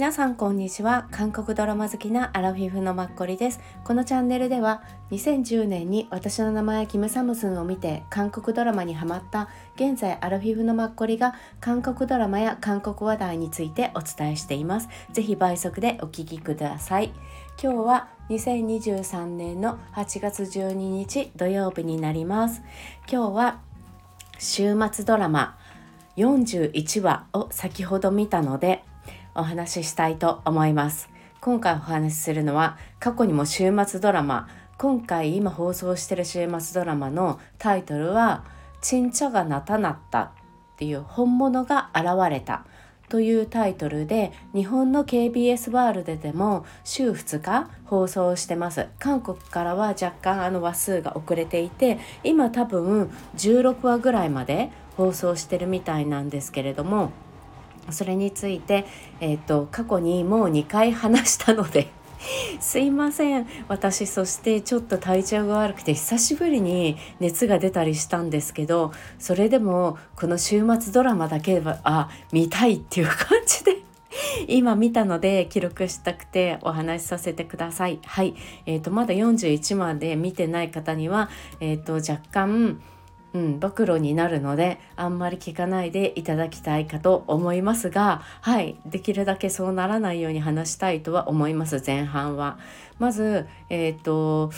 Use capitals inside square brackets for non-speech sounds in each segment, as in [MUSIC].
皆さんこんにちは。韓国ドラマ好きなアラフィフのマッコリです。このチャンネルでは2010年に私の名前キムサムスンを見て韓国ドラマにハマった現在アラフィフのマッコリが韓国ドラマや韓国話題についてお伝えしています。ぜひ倍速でお聞きください。今日は2023年の8月12日土曜日になります。今日は週末ドラマ41話を先ほど見たのでお話ししたいと思います。今回お話しするのは過去にも週末ドラマ今回今放送してる週末ドラマのタイトルは「ちんちゃがなたなった」っていう本物が現れたというタイトルで日本の KBS ワールドでも週2日放送してます。韓国からは若干あの話数が遅れていて今多分16話ぐらいまで放送してるみたいなんですけれどもそれについて、えーと、過去にもう2回話したので [LAUGHS] すいません私そしてちょっと体調が悪くて久しぶりに熱が出たりしたんですけどそれでもこの週末ドラマだけはあ見たいっていう感じで [LAUGHS] 今見たので記録したくてお話しさせてください。はい、えーと、まだ41まで見てない方には、えーと若干うん、暴露になるのであんまり聞かないでいただきたいかと思いますがはいできるだけそうならないように話したいとは思います前半は。まずえっ、ー、と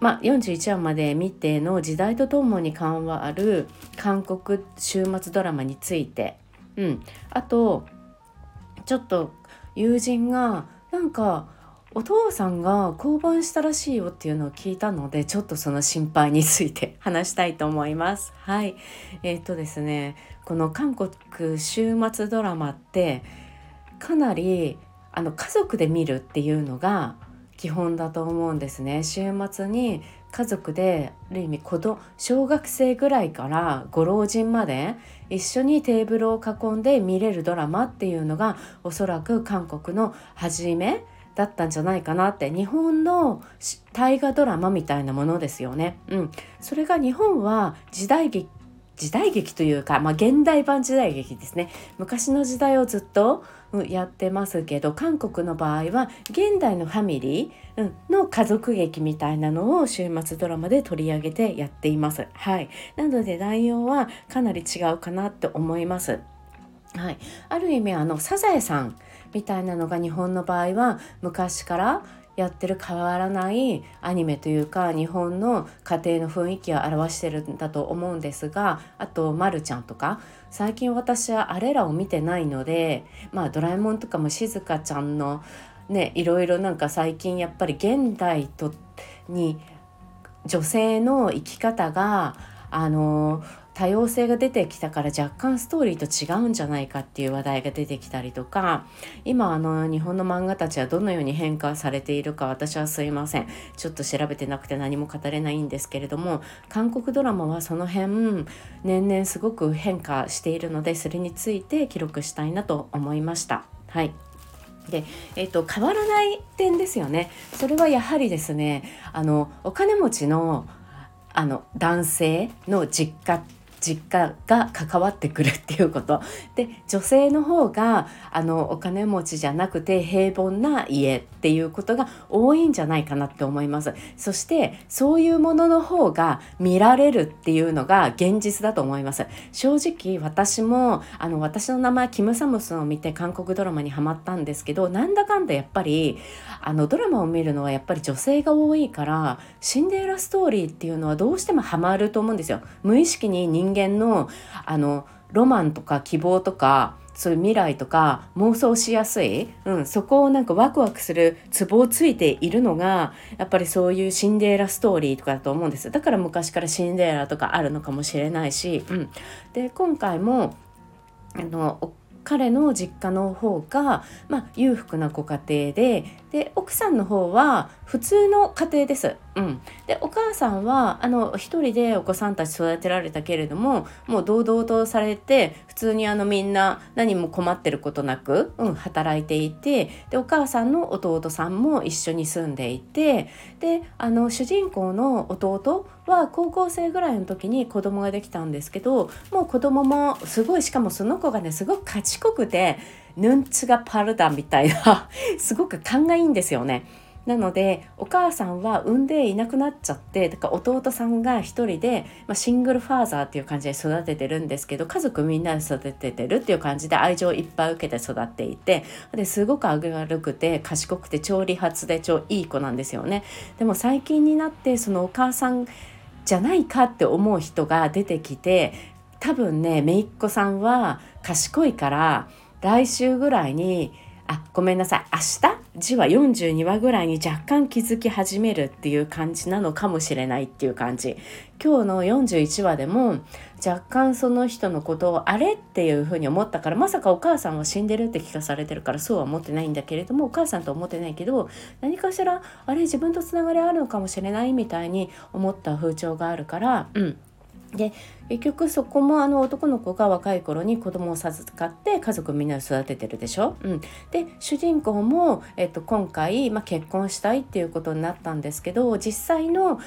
まあ、41話まで見ての時代とともに緩和ある韓国週末ドラマについて、うん、あとちょっと友人がなんかお父さんが降板したらしいよっていうのを聞いたのでちょっとその心配について話したいと思います。はいえー、っとですねこの韓国週末ドラマってかなりあの家族で見るっていうのが基本だと思うんですね週末に家族である意味子供小学生ぐらいからご老人まで一緒にテーブルを囲んで見れるドラマっていうのがおそらく韓国の初めだったんじゃないかなって日本の大河ドラマみたいなものですよね。うん、それが日本は時代劇時代劇というか、まあ、現代版時代劇ですね昔の時代をずっとやってますけど韓国の場合は現代のファミリーの家族劇みたいなのを週末ドラマで取り上げてやっています。はい、なので内容はかなり違うかなって思います。はい、ある意味あのサザエさんみたいなのが日本の場合は昔からやってる変わらないアニメというか日本の家庭の雰囲気を表してるんだと思うんですがあと「まるちゃん」とか最近私はあれらを見てないのでまあ「ドラえもん」とかもしずかちゃんのねいろいろなんか最近やっぱり現代とに女性の生き方があの多様性が出てきたから若干ストーリーと違うんじゃないかっていう話題が出てきたりとか今あの日本の漫画たちはどのように変化されているか私はすいません。ちょっと調べてなくて何も語れないんですけれども韓国ドラマはその辺年々すごく変化しているのでそれについて記録したいなと思いました。はい。で、えーと、変わらない点ですよね。それはやはりですねあのお金持ちのあの男性の実家実家が関わってくるっていうこと。で女性の方があのお金持ちじゃなくて平凡な家っていうことが多いんじゃないかなって思います。そしてそういうものの方が見られるっていうのが現実だと思います。正直私もあの私の名前キム・サムスンを見て韓国ドラマにハマったんですけどなんだかんだやっぱりあのドラマを見るのはやっぱり女性が多いからシンデレラストーリーっていうのはどうしてもハマると思うんですよ。無意識に人間のあのロマンとか希望とかそういう未来とか妄想しやすい、うん、そこをなんかワクワクするツボをついているのがやっぱりそういうシンデレラストーリーとかだと思うんですだから昔からシンデレラとかあるのかもしれないし、うん、で今回もあの彼の実家の方が、まあ、裕福なご家庭でで奥さんの方は普通の家庭です。うん、でお母さんはあの一人でお子さんたち育てられたけれどももう堂々とされて普通にあのみんな何も困ってることなく、うん、働いていてでお母さんの弟さんも一緒に住んでいてであの主人公の弟は高校生ぐらいの時に子供ができたんですけどもう子供もすごいしかもその子がねすごく賢くてヌンツがパルダみたいな [LAUGHS] すごく勘がいいんですよね。なのでお母さんは産んでいなくなっちゃってだから弟さんが一人で、まあ、シングルファーザーっていう感じで育ててるんですけど家族みんなで育ててるっていう感じで愛情をいっぱい受けて育っていてですごく明るくて賢くて超理髪で超いい子なんですよね。でも最近になってそのお母さんじゃないかって思う人が出てきて多分ね姪っ子さんは賢いから来週ぐらいにあごめんなさい明日字は42話ぐらいに若干気づき始めるっていう感じなのかもしれないっていう感じ。今日の41話でも若干その人のことをあれっていうふうに思ったからまさかお母さんは死んでるって聞かされてるからそうは思ってないんだけれどもお母さんと思ってないけど何かしらあれ自分とつながりあるのかもしれないみたいに思った風潮があるからうん。で結局そこもあの男の子が若い頃に子供を授かって家族みんなで育ててるでしょ、うん、で主人公も、えっと、今回、まあ、結婚したいっていうことになったんですけど実際の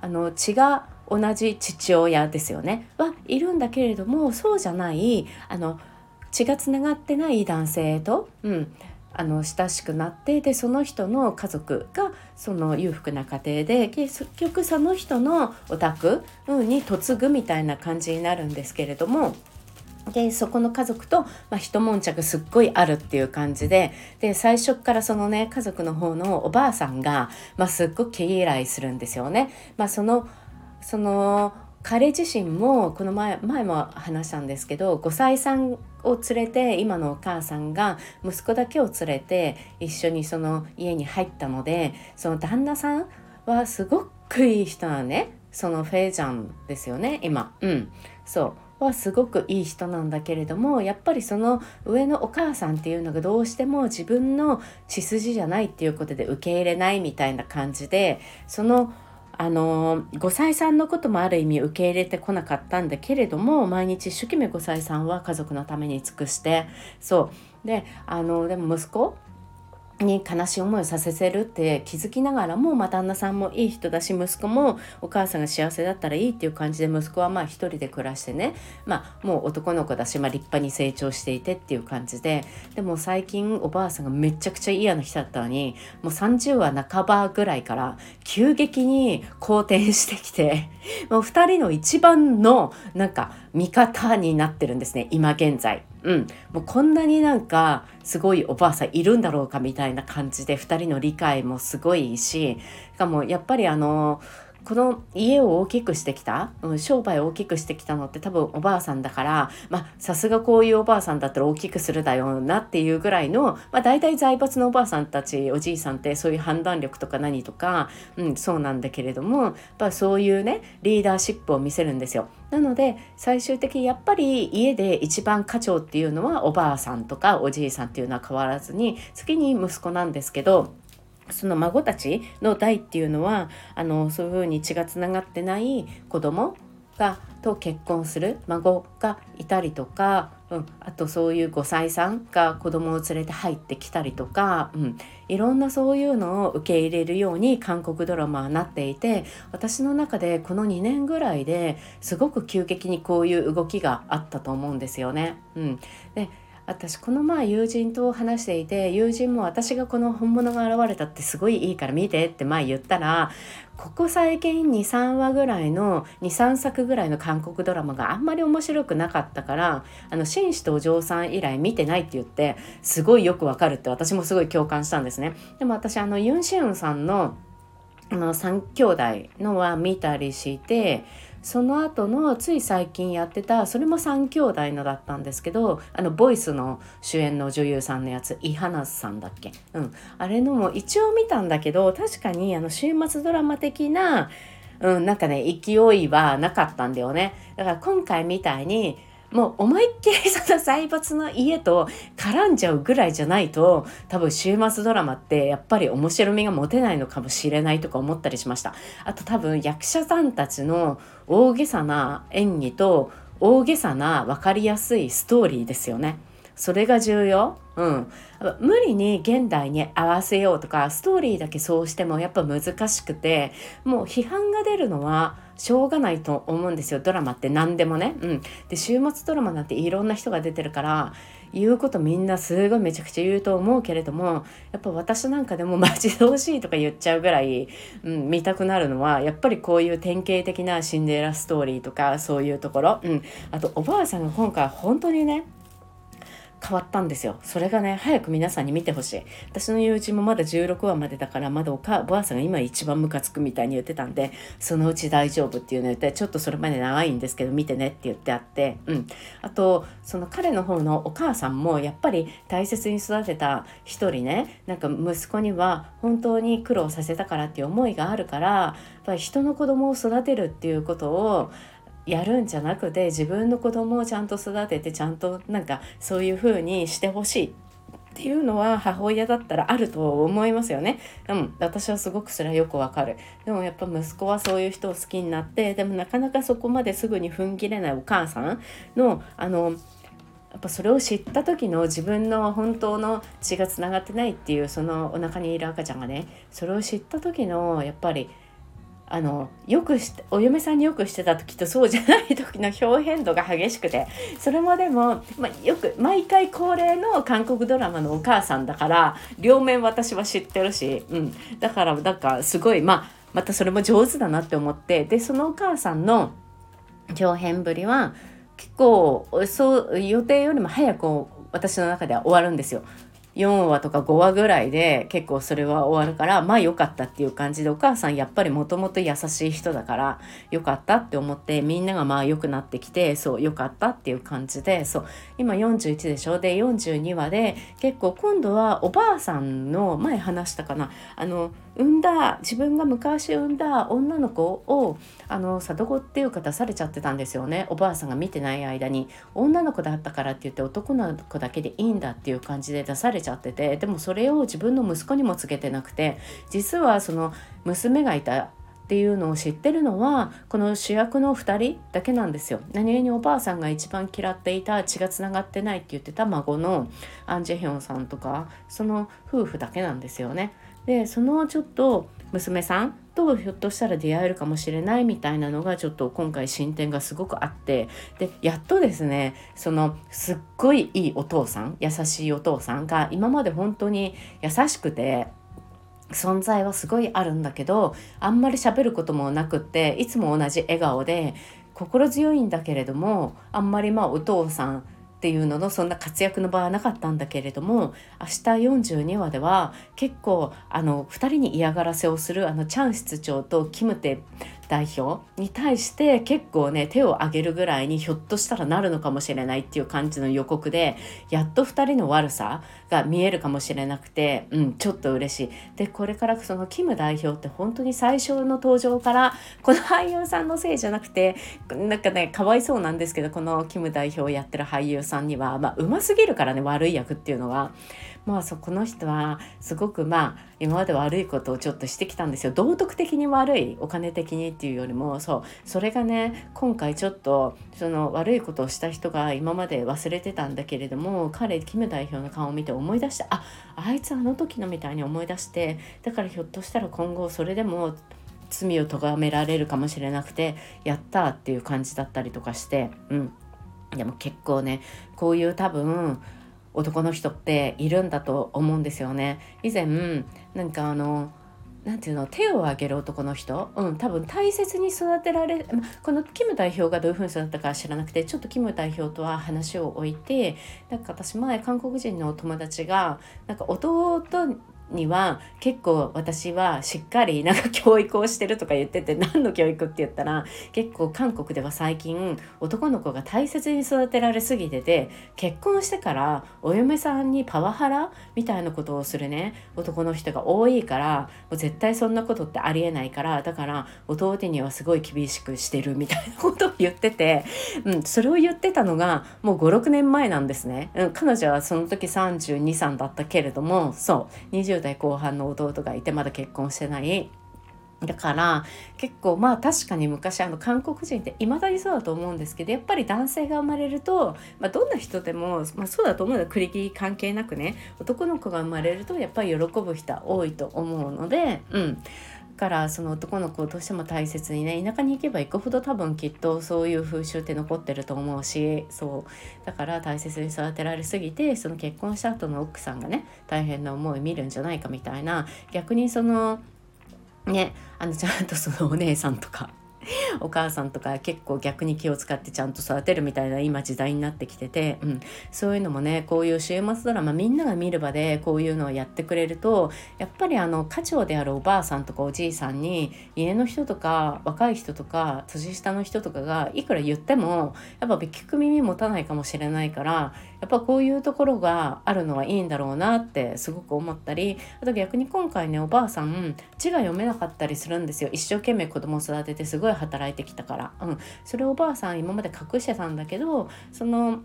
あの血が同じ父親ですよね。はいるんだけれどもそうじゃないあの血がつながってない男性と、うん、あの親しくなってでその人の家族がその裕福な家庭で結局その人のお宅に嫁ぐみたいな感じになるんですけれども。でそこの家族と、まあ、一悶着すっごいあるっていう感じでで最初からそのね家族の方のおばあさんが、まあ、すっごく毛嫌いするんですよね。まあ、そのその彼自身もこの前前も話したんですけど5歳さんを連れて今のお母さんが息子だけを連れて一緒にその家に入ったのでその旦那さんはすごくいい人なのね。そのフェイジャンですよね今。うん。そう。はすごくいい人なんだけれどもやっぱりその上のお母さんっていうのがどうしても自分の血筋じゃないっていうことで受け入れないみたいな感じでそのあの5歳さんのこともある意味受け入れてこなかったんだけれども毎日一生懸命5歳さんは家族のために尽くしてそう。であのでも息子に悲しい思いをさせてるって気づきながらも、まあ、旦那さんもいい人だし息子もお母さんが幸せだったらいいっていう感じで息子はまあ一人で暮らしてね、まあ、もう男の子だし、まあ、立派に成長していてっていう感じででも最近おばあさんがめちゃくちゃ嫌な人だったのにもう30話半ばぐらいから急激に好転してきて [LAUGHS] もう2人の一番のなんか味方になってるんですね今現在。うん、もうこんなになんかすごいおばあさんいるんだろうかみたいな感じで2人の理解もすごいししかもやっぱりあのこの家を大きくしてきた、うん、商売を大きくしてきたのって多分おばあさんだからまあさすがこういうおばあさんだったら大きくするだよなっていうぐらいの、まあ、大体財閥のおばあさんたちおじいさんってそういう判断力とか何とか、うん、そうなんだけれどもやっぱそういうねリーダーシップを見せるんですよ。なので最終的にやっぱり家で一番課長っていうのはおばあさんとかおじいさんっていうのは変わらずに次に息子なんですけど。その孫たちの代っていうのはあのそういうふうに血がつながってない子供がと結婚する孫がいたりとか、うん、あとそういう5歳さんが子供を連れて入ってきたりとか、うん、いろんなそういうのを受け入れるように韓国ドラマはなっていて私の中でこの2年ぐらいですごく急激にこういう動きがあったと思うんですよね。うん、で私この前友人と話していて友人も私がこの本物が現れたってすごいいいから見てって前言ったらここ最近23話ぐらいの23作ぐらいの韓国ドラマがあんまり面白くなかったからあの紳士とお嬢さん以来見てないって言ってすごいよくわかるって私もすごい共感したんですね。でも私あのユン・シウンさんのあの3兄弟のは見たりしてその後のつい最近やってたそれも3兄弟のだったんですけどあのボイスの主演の女優さんのやつイハナスさんだっけ、うん、あれのも一応見たんだけど確かにあの週末ドラマ的な、うん、なんかね勢いはなかったんだよね。だから今回みたいにもう思いっきりその財閥の家と絡んじゃうぐらいじゃないと多分週末ドラマってやっぱり面白みが持てないのかもしれないとか思ったりしました。あと多分役者さんたちの大げさな演技と大げさな分かりやすいストーリーですよね。それが重要。うん、無理に現代に合わせようとかストーリーだけそうしてもやっぱ難しくてもう批判が出るのはしょうがないと思うんですよ。ドラマって何でもね。うん、で週末ドラマなんていろんな人が出てるから言うことみんなすごいめちゃくちゃ言うと思うけれどもやっぱ私なんかでも [LAUGHS] 待ち遠しいとか言っちゃうぐらい、うん、見たくなるのはやっぱりこういう典型的なシンデレラストーリーとかそういうところ、うん、あとおばあさんが今回本当にね変わったんですよ。それがね早く皆さんに見てほしい。私の友人もまだ16話までだからまだお母ばあさんが今一番ムカつくみたいに言ってたんでそのうち大丈夫っていうのを言ってちょっとそれまで長いんですけど見てねって言ってあってうん。あとその彼の方のお母さんもやっぱり大切に育てた一人ねなんか息子には本当に苦労させたからっていう思いがあるからやっぱり人の子供を育てるっていうことをやるんじゃなくて自分の子供をちゃんと育ててちゃんとなんかそういう風にしてほしいっていうのは母親だったらあると思いますよね。うん、私はすごくそれはよくわかる。でもやっぱ息子はそういう人を好きになってでもなかなかそこまですぐに踏ん切れないお母さんのあのやっぱそれを知った時の自分の本当の血がつながってないっていうそのお腹にいる赤ちゃんがねそれを知った時のやっぱりあのよくしお嫁さんによくしてた時とそうじゃない時の表変動が激しくてそれもでも、ま、よく毎回恒例の韓国ドラマのお母さんだから両面私は知ってるし、うん、だからなんかすごい、まあ、またそれも上手だなって思ってでそのお母さんの表変ぶりは結構そう予定よりも早く私の中では終わるんですよ。4話とか5話ぐらいで結構それは終わるからまあ良かったっていう感じでお母さんやっぱりもともと優しい人だから良かったって思ってみんながまあ良くなってきてそう良かったっていう感じでそう今41でしょ？で42話で結構今度はおばあさんの前話したかな？あの産んだ自分が昔産んだ女の子をあの里子っていうか出されちゃってたんですよねおばあさんが見てない間に女の子だったからって言って男の子だけでいいんだっていう感じで出されちゃっててでもそれを自分の息子にも告げてなくて実はその娘がいたっていうのを知ってるのはこの主役の2人だけなんですよ。何気におばあさんが一番嫌っていた血がつながってないって言ってた孫のアン・ジェヒョンさんとかその夫婦だけなんですよね。でそのちょっと娘さんとひょっとしたら出会えるかもしれないみたいなのがちょっと今回進展がすごくあってでやっとですねそのすっごいいいお父さん優しいお父さんが今まで本当に優しくて存在はすごいあるんだけどあんまり喋ることもなくっていつも同じ笑顔で心強いんだけれどもあんまりまあお父さんっていうののそんな活躍の場はなかったんだけれども明日42話では結構あの2人に嫌がらせをするあのチャン室長とキムテ代表に対して結構ね手を挙げるぐらいにひょっとしたらなるのかもしれないっていう感じの予告でやっと2人の悪さが見えるかもしれなくて、うん、ちょっと嬉しい。でこれからそのキム代表って本当に最初の登場からこの俳優さんのせいじゃなくてなんかねかわいそうなんですけどこのキム代表をやってる俳優さんには、まあ、うますぎるからね悪い役っていうのは。まあそこの人はすごくまあ今まで悪いことをちょっとしてきたんですよ。道徳的に悪いお金的にっていうよりもそうそれがね今回ちょっとその悪いことをした人が今まで忘れてたんだけれども彼キム代表の顔を見て思い出してああいつあの時のみたいに思い出してだからひょっとしたら今後それでも罪を咎められるかもしれなくてやったっていう感じだったりとかしてうん。でも結構ねこういう多分男の人っているんだと思うんですよね。以前なんかあのなんていうの手を挙げる男の人、うん、多分大切に育てられ、このキム代表がどういうふうに育ったか知らなくてちょっとキム代表とは話を置いてなんか私前韓国人の友達がなんか弟には結構私はしっかりなんか教育をしてるとか言ってて何の教育って言ったら結構韓国では最近男の子が大切に育てられすぎてて結婚してからお嫁さんにパワハラみたいなことをするね。男の人が多いからもう絶対そんなことってありえないからだから弟にはすごい厳しくしてるみたいなことを言ってて、うん、それを言ってたのがもう56年前なんですね、うん、彼女はその時323だったけれどもそう20代後半の弟がいてまだ結婚してない。だから結構まあ確かに昔あの韓国人っていまだにそうだと思うんですけどやっぱり男性が生まれると、まあ、どんな人でも、まあ、そうだと思うの。は栗木関係なくね。男の子が生まれるとやっぱり喜ぶ人は多いと思うのでうん。からその男の子をどうしても大切にね田舎に行けば行くほど多分きっとそういう風習って残ってると思うしそう。だから大切に育てられすぎてその結婚した後の奥さんがね大変な思い見るんじゃないかみたいな。逆にそのねあのちゃんとそのお姉さんとか [LAUGHS] お母さんとか結構逆に気を使ってちゃんと育てるみたいな今時代になってきてて、うん、そういうのもねこういう週末ドラマみんなが見る場でこういうのをやってくれるとやっぱりあの家長であるおばあさんとかおじいさんに家の人とか若い人とか年下の人とかがいくら言ってもやっぱ聞く耳持たないかもしれないからやっぱこういうところがあるのはいいんだろうなってすごく思ったりあと逆に今回ねおばあさん字が読めなかったりするんですよ。一生懸命子供を育ててすごい働いてきたから、うん、それおばあさん今まで隠してたんだけどその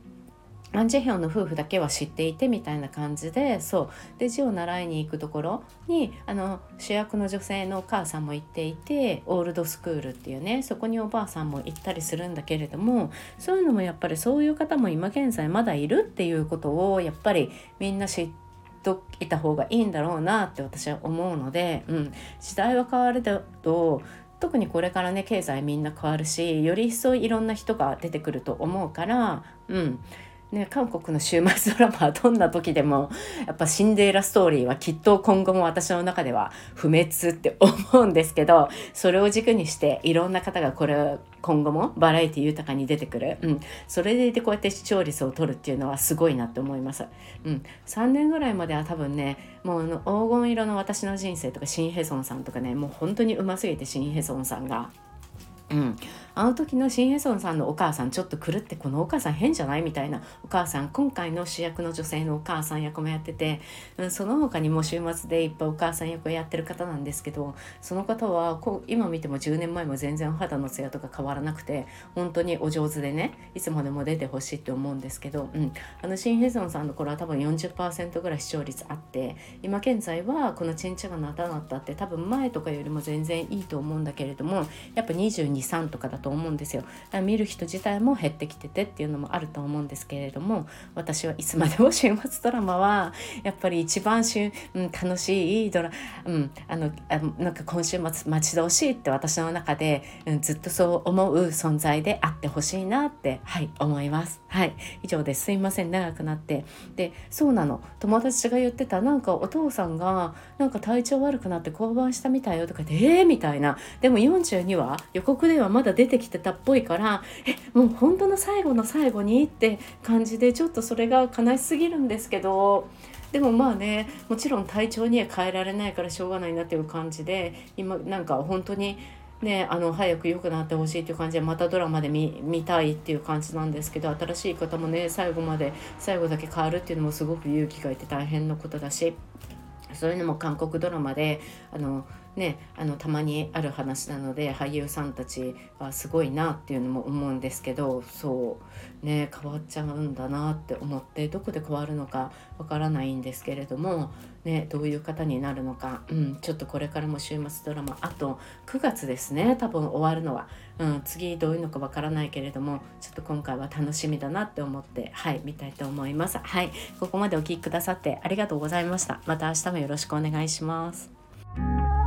アン・ジェヒョンの夫婦だけは知っていてみたいな感じでそう。で字を習いに行くところにあの主役の女性のお母さんも行っていてオールドスクールっていうねそこにおばあさんも行ったりするんだけれどもそういうのもやっぱりそういう方も今現在まだいるっていうことをやっぱりみんな知ってといた方がいいんだろうなって私は思うので、うん、時代は変わると特にこれからね経済みんな変わるしより一層いろんな人が出てくると思うからうん。ね、韓国の週末ドラマはどんな時でも [LAUGHS] やっぱシンデレラストーリーはきっと今後も私の中では不滅って思うんですけどそれを軸にしていろんな方がこれ今後もバラエティ豊かに出てくる、うん、それでいてこうやって視聴率を取るっていうのはすごいなって思います、うん、3年ぐらいまでは多分ねもうあの黄金色の私の人生とかシン・ヘソンさんとかねもう本当にうますぎてシン・ヘソンさんが。うん、あの時のシン・ヘソンさんのお母さんちょっと狂ってこのお母さん変じゃないみたいなお母さん今回の主役の女性のお母さん役もやってて、うん、その他にも週末でいっぱいお母さん役をやってる方なんですけどその方はこう今見ても10年前も全然お肌のツヤとか変わらなくて本当にお上手でねいつまでも出てほしいって思うんですけど、うん、あのシン・ヘソンさんの頃は多分40%ぐらい視聴率あって今現在はこのちんちゃがなたなったって多分前とかよりも全然いいと思うんだけれどもやっぱ223とかだとと思うんですよ。見る人自体も減ってきててっていうのもあると思うんですけれども私はいつまでも週末ドラマはやっぱり一番週、うん、楽しいドラ、うん、あのあなんか今週末待ち遠しいって私の中で、うん、ずっとそう思う存在であってほしいなってはい思います。はい。以上ですすいません。長くなって。でそうなの。友達が言ってた。なんかお父さんがなんか体調悪くなって降板したみたいよとかでえー、みたいな。でも42話予告ではまだ出てきてたっぽいからえもう本当の最後の最後にって感じでちょっとそれが悲しすぎるんですけどでもまあねもちろん体調には変えられないからしょうがないなっていう感じで今なんか本当にね、あの早く良くなってほしいっていう感じでまたドラマで見見たいっていう感じなんですけど新しい方もね最後まで最後だけ変わるっていうのもすごく勇気がいて大変なことだし。そういうのも韓国ドラマであのね、あのたまにある話なので俳優さんたちはすごいなっていうのも思うんですけどそうね変わっちゃうんだなって思ってどこで変わるのかわからないんですけれども、ね、どういう方になるのか、うん、ちょっとこれからも週末ドラマあと9月ですね多分終わるのは、うん、次どういうのかわからないけれどもちょっと今回は楽しみだなって思ってはい見たいと思います。はいここまでお聴きくださってありがとうございました。また明日もよろしくお願いします。